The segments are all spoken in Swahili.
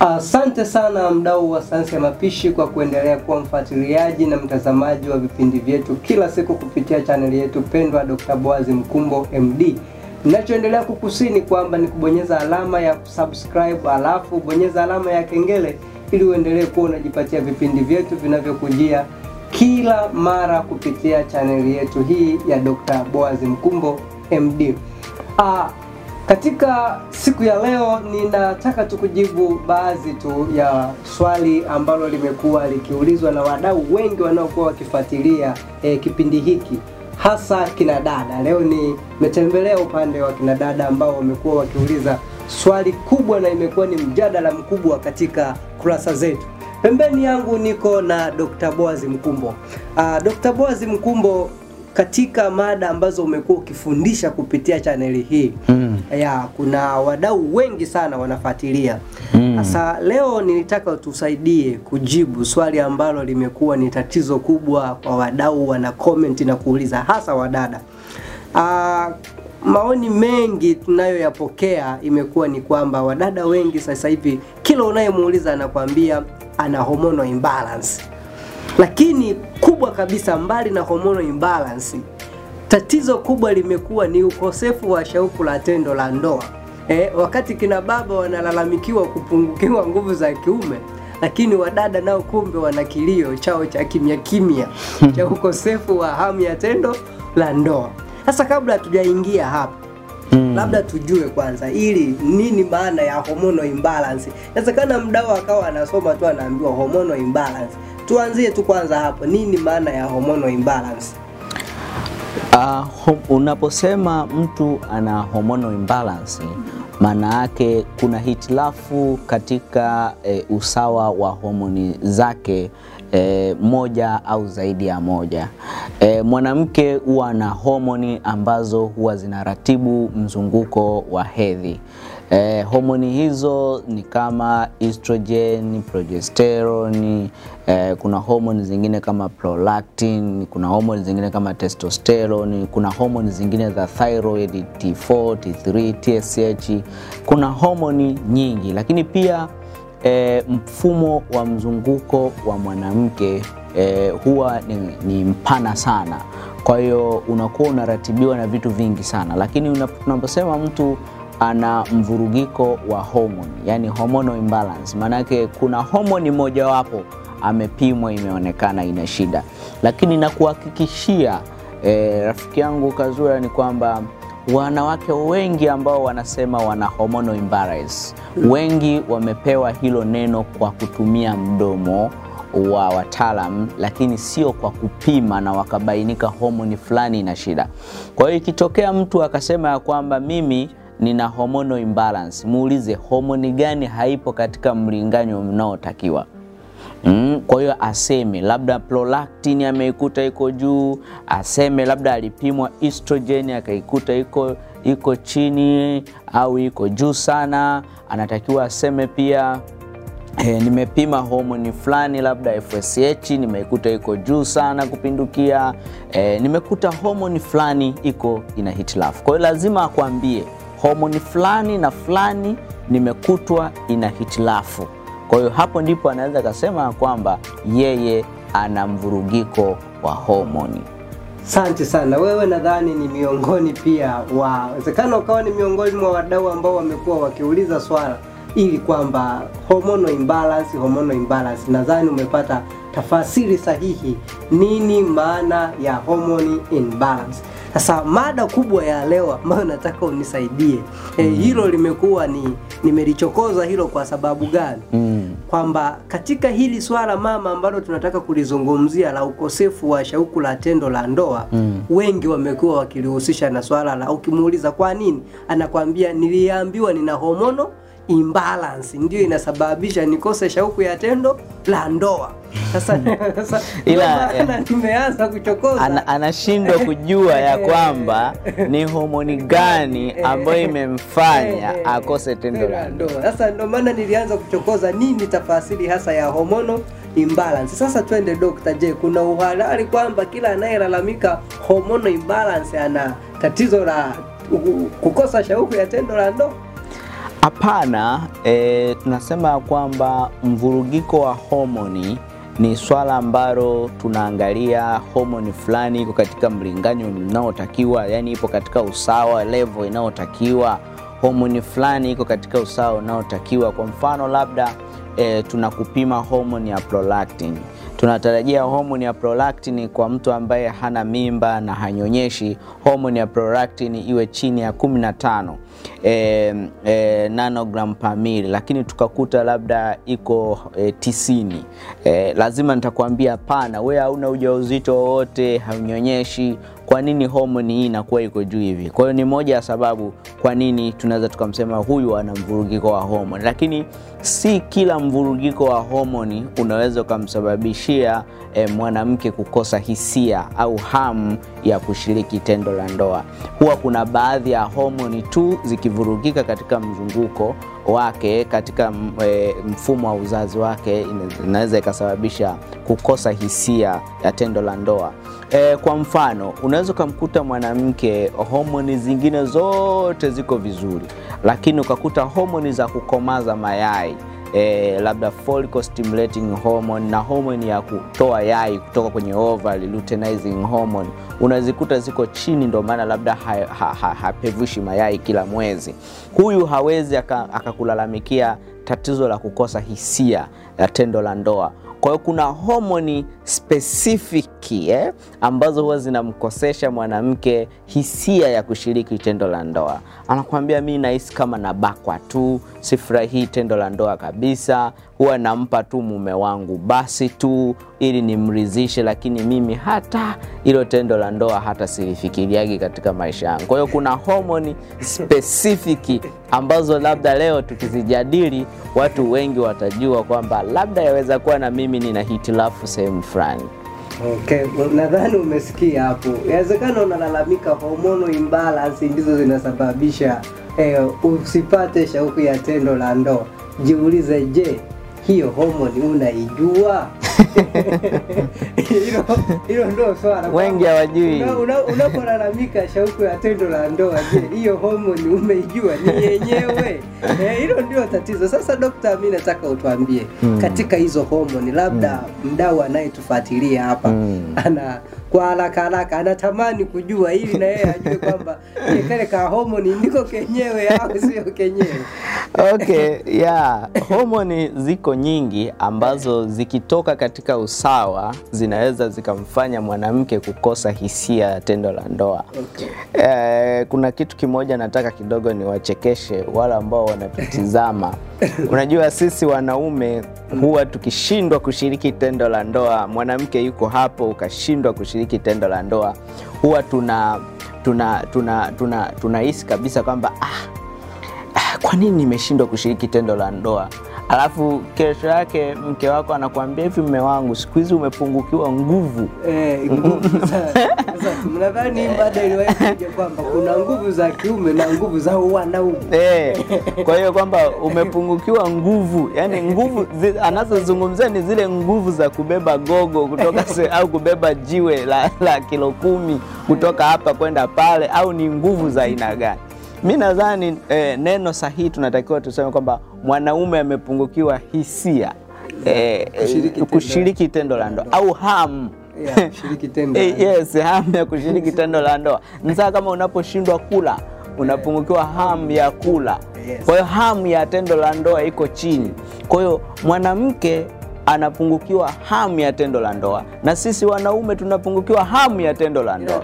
Asante sana mdau wa sayansi ya mapishi kwa kuendelea kuwa mfuatiliaji na mtazamaji wa vipindi vyetu kila siku kupitia chaneli yetu pendwa Dr. Boazi Mkumbo MD. Ninachoendelea kukusini kwamba ni kubonyeza alama ya subscribe, alafu bonyeza alama ya kengele ili uendelee kuwa unajipatia vipindi vyetu vinavyokujia kila mara kupitia chaneli yetu hii ya Dr. Boazi Mkumbo MD. Ah, katika siku ya leo ninataka tu kujibu baadhi tu ya swali ambalo limekuwa likiulizwa na wadau wengi wanaokuwa wakifuatilia eh, kipindi hiki hasa kina dada. Leo nimetembelea upande wa kina dada ambao wamekuwa wakiuliza swali kubwa na imekuwa ni mjadala mkubwa katika kurasa zetu. Pembeni yangu niko na Dr. Boaz Mkumbo. Uh, Dr. Boaz Mkumbo katika mada ambazo umekuwa ukifundisha kupitia chaneli hii Mm. ya kuna wadau wengi sana wanafuatilia Mm. sasa leo nilitaka tusaidie kujibu swali ambalo limekuwa ni tatizo kubwa kwa wadau wana comment na kuuliza hasa wadada Aa, maoni mengi tunayoyapokea imekuwa ni kwamba wadada wengi sasa hivi kila unayemuuliza anakwambia ana hormonal imbalance lakini kubwa kabisa mbali na hormonal imbalance tatizo kubwa limekuwa ni ukosefu wa shauku la tendo la ndoa. Eh, wakati kina baba wanalalamikiwa kupungukiwa nguvu za kiume lakini wadada nao kumbe wana kilio chao cha kimya kimya cha ukosefu wa hamu ya tendo la ndoa. Sasa kabla hatujaingia hapa Mm. labda tujue kwanza ili nini maana ya hormonal imbalance? Inawezekana mdau akawa anasoma tu anaambiwa hormonal imbalance tuanzie tu kwanza hapo nini maana ya hormonal imbalance Uh, unaposema mtu ana hormonal imbalance maana yake kuna hitilafu katika e, usawa wa homoni zake e, moja au zaidi ya moja. E, mwanamke huwa na homoni ambazo huwa zinaratibu mzunguko wa hedhi. E, homoni hizo ni kama estrogen, progesterone, eh, kuna homoni zingine kama prolactin, kuna homoni zingine kama testosterone, kuna homoni zingine za thyroid, T4, T3, TSH, kuna homoni nyingi, lakini pia eh, mfumo wa mzunguko wa mwanamke eh, huwa ni, ni mpana sana. Kwa hiyo unakuwa unaratibiwa na vitu vingi sana, lakini unaposema mtu ana mvurugiko wa homoni, yani hormonal imbalance, maanake kuna homoni mojawapo amepimwa imeonekana ina shida, lakini nakuhakikishia e, rafiki yangu Kazura ni kwamba wanawake wengi ambao wanasema wana hormonal imbalance, wengi wamepewa hilo neno kwa kutumia mdomo wa wataalam, lakini sio kwa kupima na wakabainika homoni fulani ina shida. Kwa hiyo ikitokea mtu akasema ya kwamba mimi nina hormonal imbalance, muulize homoni gani haipo katika mlinganyo mnaotakiwa. Mm, kwa hiyo aseme labda prolactin ameikuta iko juu, aseme labda alipimwa estrogen akaikuta iko iko chini au iko juu sana, anatakiwa aseme pia E, nimepima homoni fulani labda FSH nimeikuta iko juu sana kupindukia. E, nimekuta homoni fulani iko ina hitilafu. Kwa hiyo lazima akwambie homoni fulani na fulani nimekutwa ina hitilafu. Kwa hiyo hapo ndipo anaweza akasema kwamba yeye ana mvurugiko wa homoni. Asante sana. Wewe nadhani ni miongoni pia wa wezekana ukawa ni miongoni mwa wadau ambao wamekuwa wakiuliza swala ili kwamba hormonal imbalance, hormonal imbalance. Nadhani umepata tafasiri sahihi nini maana ya hormone imbalance. Sasa mada kubwa ya leo ambayo nataka unisaidie e, hilo limekuwa ni nimelichokoza hilo kwa sababu gani? Mm. kwamba katika hili swala mama ambalo tunataka kulizungumzia la ukosefu wa shauku la tendo la ndoa Mm. wengi wamekuwa wakilihusisha na swala la ukimuuliza kwa nini anakwambia niliambiwa nina homono imbalance ndio inasababisha nikose shauku ya tendo la ndoa sasa Ila, ndio kuchokoza Ana, anashindwa kujua ya kwamba ni homoni gani ambayo imemfanya akose tendo la ndoa. ndoa. Sasa ndio maana nilianza kuchokoza nini tafasiri hasa ya homono imbalance. Sasa twende Dr. J, kuna uhalali kwamba kila anayelalamika homono imbalance ana tatizo la kukosa shauku ya tendo la ndoa? Hapana, e, tunasema kwamba mvurugiko wa homoni ni swala ambalo tunaangalia homoni fulani iko katika mlinganyo unaotakiwa, yani ipo katika usawa level inayotakiwa, homoni fulani iko katika usawa unaotakiwa. Kwa mfano labda e, tunakupima homoni ya prolactin tunatarajia homoni ya prolactin kwa mtu ambaye hana mimba na hanyonyeshi, homoni ya prolactin iwe chini ya 15 e, e, nanogram per lakini tukakuta labda iko e, tisini. E, lazima nitakwambia hapana, wewe hauna ujauzito wowote, haunyonyeshi kwa nini homoni hii inakuwa iko juu hivi? Kwa hiyo ni moja ya sababu kwa nini tunaweza tukamsema huyu ana mvurugiko wa homoni, lakini si kila mvurugiko wa homoni unaweza ukamsababishia eh, mwanamke kukosa hisia au hamu ya kushiriki tendo la ndoa. Huwa kuna baadhi ya homoni tu zikivurugika katika mzunguko wake katika e, mfumo wa uzazi wake inaweza ikasababisha kukosa hisia ya tendo la ndoa. E, kwa mfano unaweza ukamkuta mwanamke homoni zingine zote ziko vizuri, lakini ukakuta homoni za kukomaza mayai E, labda follicle stimulating hormone na homoni ya kutoa yai kutoka kwenye ovary luteinizing hormone unazikuta ziko chini, ndio maana labda hapevushi ha, ha, mayai kila mwezi. Huyu hawezi akakulalamikia tatizo la kukosa hisia ya tendo la ndoa. Kwa hiyo kuna homoni spesifiki eh, ambazo huwa zinamkosesha mwanamke hisia ya kushiriki tendo la ndoa. Anakuambia mi nahisi kama nabakwa tu, sifurahii tendo la ndoa kabisa, huwa nampa tu mume wangu basi tu ili nimridhishe, lakini mimi hata hilo tendo la ndoa hata silifikiriagi katika maisha yangu. Kwa hiyo kuna homoni spesifiki ambazo labda leo tukizijadili watu wengi watajua kwamba labda yaweza kuwa na mimi nina hitilafu sehemu fulani. Okay, nadhani umesikia hapo. Inawezekana unalalamika hormonal imbalance ndizo zinasababisha eh, usipate shauku ya tendo la ndoa. Jiulize, je, hiyo homoni unaijua? Hilo hilo ndio swala. Wengi hawajui. Unapolalamika shauku ya tendo la ndoa, je, hiyo homoni umeijua ni yenyewe? Hilo eh, ndio tatizo. Sasa dokta, mimi nataka utuambie mm. katika hizo homoni labda mm. mdau anayetufuatilia hapa mm. ana kwa haraka haraka anatamani kujua ili na yeye ajue kwamba kale ka homoni ndiko kenyewe au sio kenyewe. Okay, yeah. Homoni ziko nyingi ambazo zikitoka katika usawa zinaweza zikamfanya mwanamke kukosa hisia ya tendo la ndoa. Okay. Eh, kuna kitu kimoja nataka kidogo niwachekeshe wale ambao wanatutizama. Unajua sisi wanaume huwa tukishindwa kushiriki tendo la ndoa, mwanamke yuko hapo ukashindwa kushiriki tendo la ndoa, huwa tuna tuna tuna tuna tunahisi kabisa kwamba ah, ah, kwa nini nimeshindwa kushiriki tendo la ndoa? Alafu kesho yake mke wako anakuambia hivi, mme wangu, siku hizi umepungukiwa nguvu. Eh, nguvu. Sasa mnadhani baada iliwahi kuja kwamba kuna nguvu za kiume na nguvu za wanaume. Eh, kwa hiyo kwamba umepungukiwa nguvu, yani nguvu anazozungumzia ni zile nguvu za kubeba gogo kutoka se, au kubeba jiwe la, la kilo kumi kutoka hapa kwenda pale, au ni nguvu za aina gani? Mi nadhani eh, neno sahihi tunatakiwa tuseme kwamba mwanaume amepungukiwa hisia eh, Kushiriki tendo. kushiriki tendo la ndoa au hamu Yeah. Eh, yes, hamu ya kushiriki tendo la ndoa. Ni kama unaposhindwa kula unapungukiwa hamu ya kula. Kwa hiyo hamu ya tendo la ndoa iko chini. Kwa hiyo mwanamke anapungukiwa hamu ya tendo la ndoa, na sisi wanaume tunapungukiwa hamu ya tendo la ndoa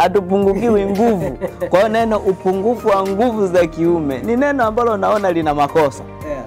hatupungukiwi nguvu. Kwa hiyo neno upungufu wa nguvu za kiume ni neno ambalo naona lina makosa.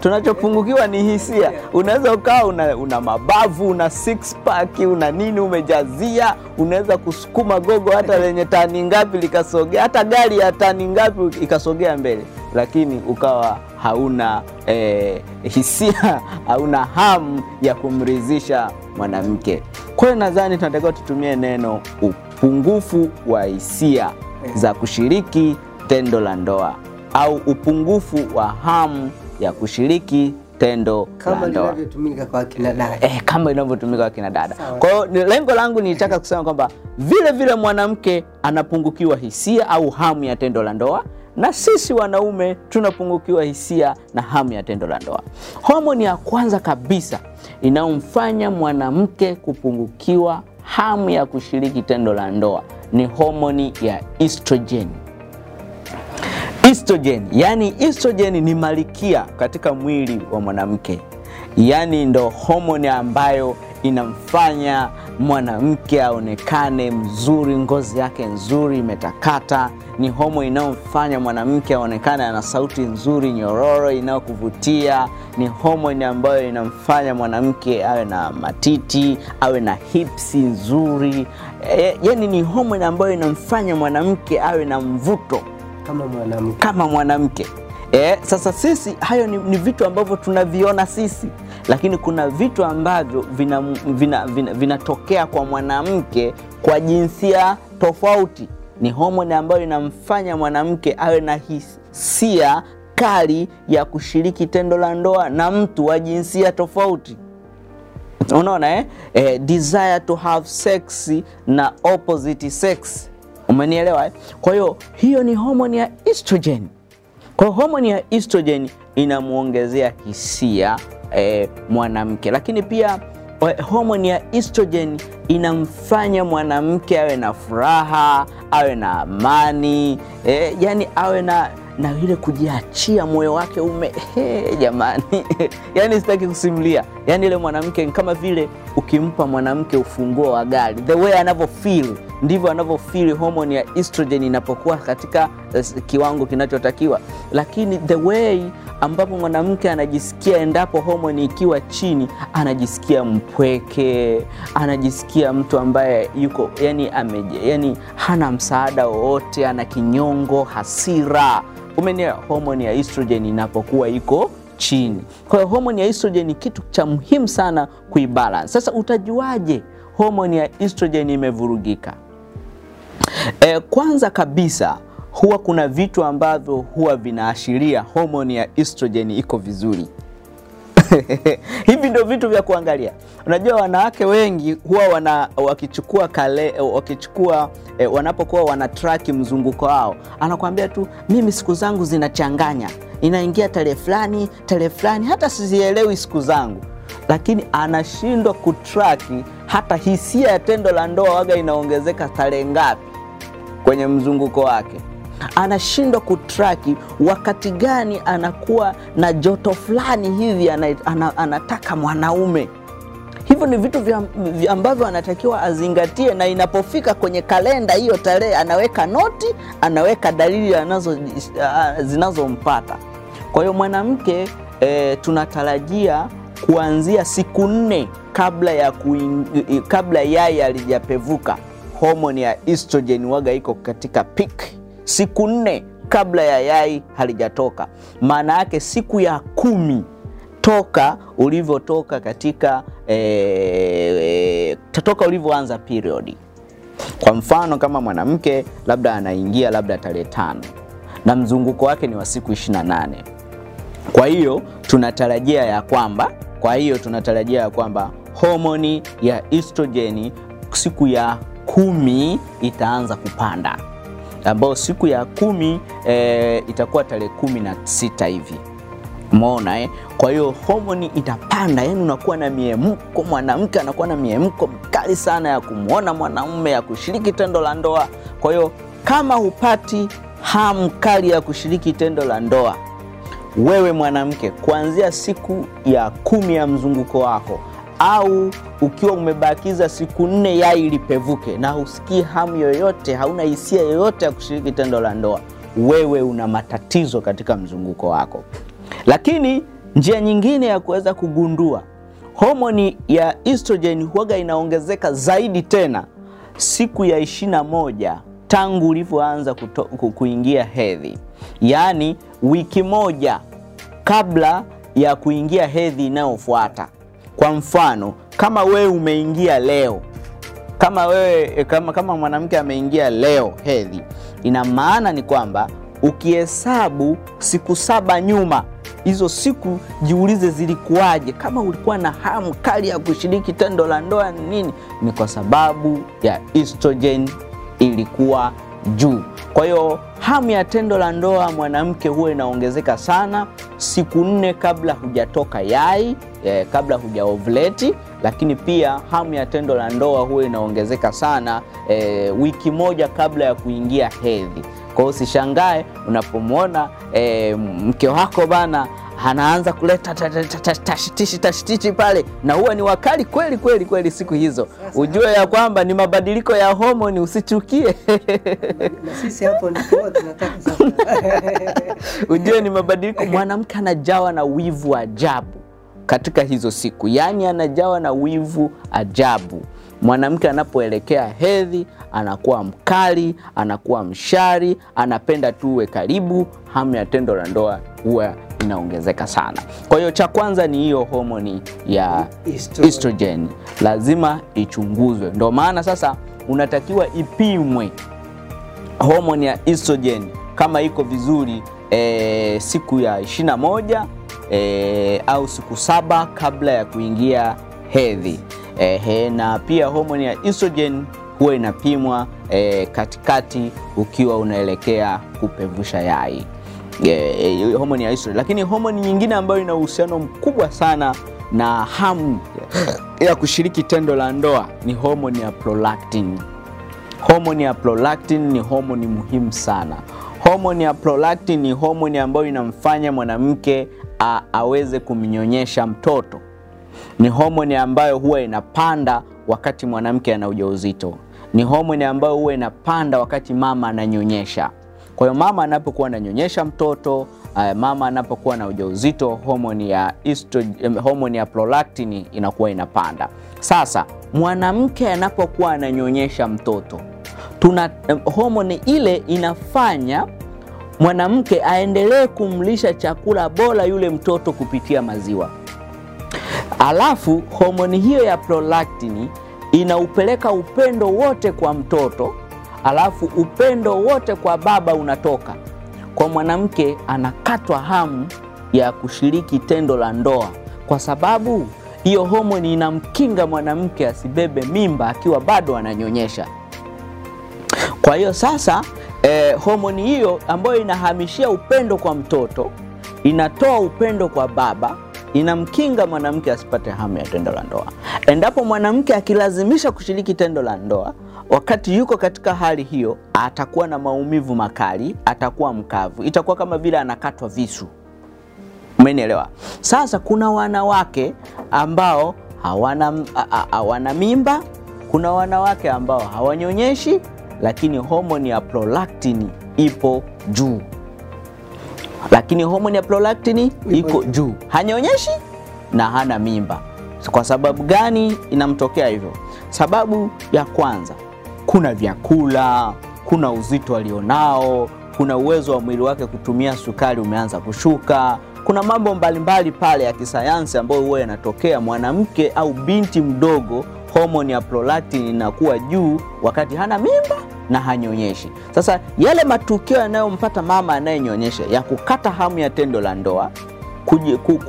Tunachopungukiwa ni hisia. Unaweza ukawa una, una mabavu una six pack una nini umejazia, unaweza kusukuma gogo hata lenye tani ngapi likasogea, hata gari ya tani ngapi ikasogea mbele, lakini ukawa hauna eh, hisia, hauna hamu ya kumridhisha mwanamke. Kwa hiyo nadhani tunatakiwa tutumie neno upungufu wa hisia za kushiriki tendo la ndoa au upungufu wa hamu ya kushiriki tendo Kama linavyotumika kwa kina dada. eh, kama inavyotumika kwa kina dada. Kwa hiyo lengo langu nilitaka kusema kwamba vile vile mwanamke anapungukiwa hisia au hamu ya tendo la ndoa, na sisi wanaume tunapungukiwa hisia na hamu ya tendo la ndoa. Homoni ya kwanza kabisa inayomfanya mwanamke kupungukiwa hamu ya kushiriki tendo la ndoa ni homoni ya estrogen. Estrogen, yani estrogen ni malikia katika mwili wa mwanamke, yani ndo homoni ambayo inamfanya mwanamke aonekane mzuri, ngozi yake nzuri imetakata. Ni homoni inayomfanya mwanamke aonekane ana sauti nzuri nyororo inayokuvutia. Ni homoni ambayo inamfanya mwanamke awe na matiti, awe na hipsi nzuri. E, yani ni homoni ambayo inamfanya mwanamke awe na mvuto kama mwanamke kama mwanamke. E, sasa sisi hayo ni, ni vitu ambavyo tunaviona sisi, lakini kuna vitu ambavyo vinatokea vina, vina, vina kwa mwanamke kwa jinsia tofauti. Ni homoni ambayo inamfanya mwanamke awe na hisia kali ya kushiriki tendo la ndoa na mtu wa jinsia tofauti. Unaona eh? Eh, desire to have sex na opposite sex. Umenielewa eh? Kwa hiyo hiyo ni homoni ya estrogen. Kwa homoni ya estrogen inamwongezea hisia eh, mwanamke, lakini pia eh, homoni ya estrogen inamfanya mwanamke awe na furaha, awe na amani eh, yani awe na na ile kujiachia, moyo wake ume hey, jamani. Yani sitaki kusimulia, yani ile mwanamke kama vile ukimpa mwanamke ufunguo wa gari, the way anavyo ndivyo anavyo feel ya estrogen inapokuwa katika uh, kiwango kinachotakiwa, lakini the way ambapo mwanamke anajisikia endapo homoni ikiwa chini, anajisikia mpweke, anajisikia mtu ambaye yuko yani, ameje, yani hana msaada wowote, ana kinyongo, hasira Umenielewa? Homoni ya estrogen inapokuwa iko chini. Kwa hiyo homoni ya estrogen ni kitu cha muhimu sana kuibalance. Sasa utajuaje homoni ya estrogen imevurugika? E, kwanza kabisa huwa kuna vitu ambavyo huwa vinaashiria homoni ya estrogen iko vizuri. Hivi ndio vitu vya kuangalia. Unajua wanawake wengi huwa wana wakichukua kale, wakichukua eh, wanapokuwa wana track mzunguko wao, anakuambia tu mimi siku zangu zinachanganya, inaingia tarehe fulani tarehe fulani, hata sizielewi siku zangu, lakini anashindwa kutraki hata hisia ya tendo la ndoa waga inaongezeka tarehe ngapi kwenye mzunguko wake anashindwa kutraki wakati gani anakuwa na joto fulani hivi ana, ana, anataka mwanaume. Hivyo ni vitu ambavyo anatakiwa azingatie, na inapofika kwenye kalenda hiyo tarehe anaweka noti, anaweka dalili zinazompata. Kwa hiyo mwanamke e, tunatarajia kuanzia siku nne kabla ya kabla yai alijapevuka homoni ya estrogen waga iko katika peak siku nne kabla ya yai halijatoka. Maana yake siku ya kumi toka ulivyotoka katika e, e, toka ulivyoanza periodi. Kwa mfano kama mwanamke labda anaingia labda tarehe tano na mzunguko wake ni wa siku 28. Kwa hiyo tunatarajia ya kwamba kwa hiyo tunatarajia ya kwamba homoni ya estrogen siku ya kumi itaanza kupanda ambayo siku ya kumi e, itakuwa tarehe kumi na sita hivi umeona eh? Kwa hiyo homoni itapanda, yani unakuwa na miemko, mwanamke anakuwa na miemko mkali sana ya kumwona mwanaume, ya kushiriki tendo la ndoa. Kwa hiyo kama hupati hamu kali ya kushiriki tendo la ndoa, wewe mwanamke, kuanzia siku ya kumi ya mzunguko wako au ukiwa umebakiza siku nne yai lipevuke na husikii hamu yoyote, hauna hisia yoyote ya kushiriki tendo la ndoa, wewe una matatizo katika mzunguko wako. Lakini njia nyingine ya kuweza kugundua homoni ya estrogen huwaga inaongezeka zaidi tena siku ya ishirini moja tangu ulivyoanza kuingia hedhi, yaani wiki moja kabla ya kuingia hedhi inayofuata. Kwa mfano kama wewe umeingia leo, kama wewe kama, kama mwanamke ameingia leo hedhi, ina maana ni kwamba ukihesabu siku saba nyuma, hizo siku jiulize zilikuwaje. Kama ulikuwa na hamu kali ya kushiriki tendo la ndoa ni nini? Ni kwa sababu ya estrogen ilikuwa juu. Kwa hiyo hamu ya tendo la ndoa mwanamke huwa inaongezeka sana siku nne kabla hujatoka yai eh, kabla huja ovulate, lakini pia hamu ya tendo la ndoa huwa inaongezeka sana eh, wiki moja kabla ya kuingia hedhi. Kwa hiyo usishangae unapomwona eh, mke wako bana anaanza kuleta tashitishi tashitishi pale, na huwa ni wakali kweli kweli kweli siku hizo. Ujue ya kwamba ni mabadiliko ya homoni, usichukie. Ujue ni mabadiliko. Mwanamke anajawa na wivu ajabu katika hizo siku, yaani anajawa na wivu ajabu. Mwanamke anapoelekea hedhi anakuwa mkali, anakuwa mshari, anapenda tu uwe karibu. Hamu ya tendo la ndoa huwa inaongezeka sana. Kwa hiyo cha kwanza ni hiyo homoni ya Estrogen. estrogen, lazima ichunguzwe. Ndio maana sasa unatakiwa ipimwe homoni ya estrogen kama iko vizuri e, siku ya 21 e, au siku saba kabla ya kuingia hedhi e, he, na pia homoni ya estrogen huwa inapimwa e, katikati ukiwa unaelekea kupevusha yai e, homoni ya estrogen. Lakini homoni nyingine ambayo ina uhusiano mkubwa sana na hamu ya kushiriki tendo la ndoa ni homoni ya prolactin. Homoni ya prolactin ni homoni muhimu sana. Homoni ya prolactin ni homoni ambayo inamfanya mwanamke aweze kumnyonyesha mtoto. Ni homoni ambayo huwa inapanda wakati mwanamke ana ujauzito. Ni homoni ambayo huwa inapanda wakati mama ananyonyesha. Kwa hiyo mama anapokuwa ananyonyesha mtoto, uh, mama anapokuwa na ujauzito, homoni ya estrogen, homoni ya prolactin inakuwa inapanda. Sasa mwanamke anapokuwa ananyonyesha mtoto, tuna homoni ile inafanya mwanamke aendelee kumlisha chakula bora yule mtoto kupitia maziwa. Alafu homoni hiyo ya prolactin inaupeleka upendo wote kwa mtoto, alafu upendo wote kwa baba unatoka kwa mwanamke. Anakatwa hamu ya kushiriki tendo la ndoa, kwa sababu hiyo homoni inamkinga mwanamke asibebe mimba akiwa bado ananyonyesha. Kwa hiyo sasa eh, homoni hiyo ambayo inahamishia upendo kwa mtoto inatoa upendo kwa baba, inamkinga mwanamke asipate hamu ya tendo la ndoa. Endapo mwanamke akilazimisha kushiriki tendo la ndoa, wakati yuko katika hali hiyo, atakuwa na maumivu makali, atakuwa mkavu, itakuwa kama vile anakatwa visu. Umenielewa? Sasa kuna wanawake ambao hawana, hawana mimba, kuna wanawake ambao hawanyonyeshi, lakini homoni ya prolactin ipo juu lakini homoni ya prolactin iko juu, hanyonyeshi na hana mimba. Kwa sababu gani inamtokea hivyo? Sababu ya kwanza, kuna vyakula, kuna uzito alionao, kuna uwezo wa mwili wake kutumia sukari umeanza kushuka, kuna mambo mbalimbali pale ya kisayansi ambayo huwa yanatokea. Mwanamke au binti mdogo, homoni ya prolactin inakuwa juu wakati hana mimba na hanyonyeshi. Sasa yale matukio yanayompata mama anayenyonyesha ya kukata hamu ya tendo la ndoa,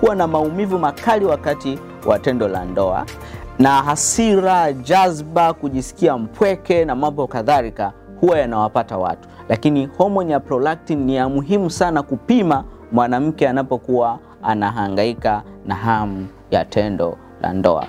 kuwa na maumivu makali wakati wa tendo la ndoa, na hasira, jazba, kujisikia mpweke na mambo kadhalika, huwa yanawapata watu. Lakini homoni ya prolactin ni ya muhimu sana kupima mwanamke anapokuwa anahangaika na hamu ya tendo la ndoa.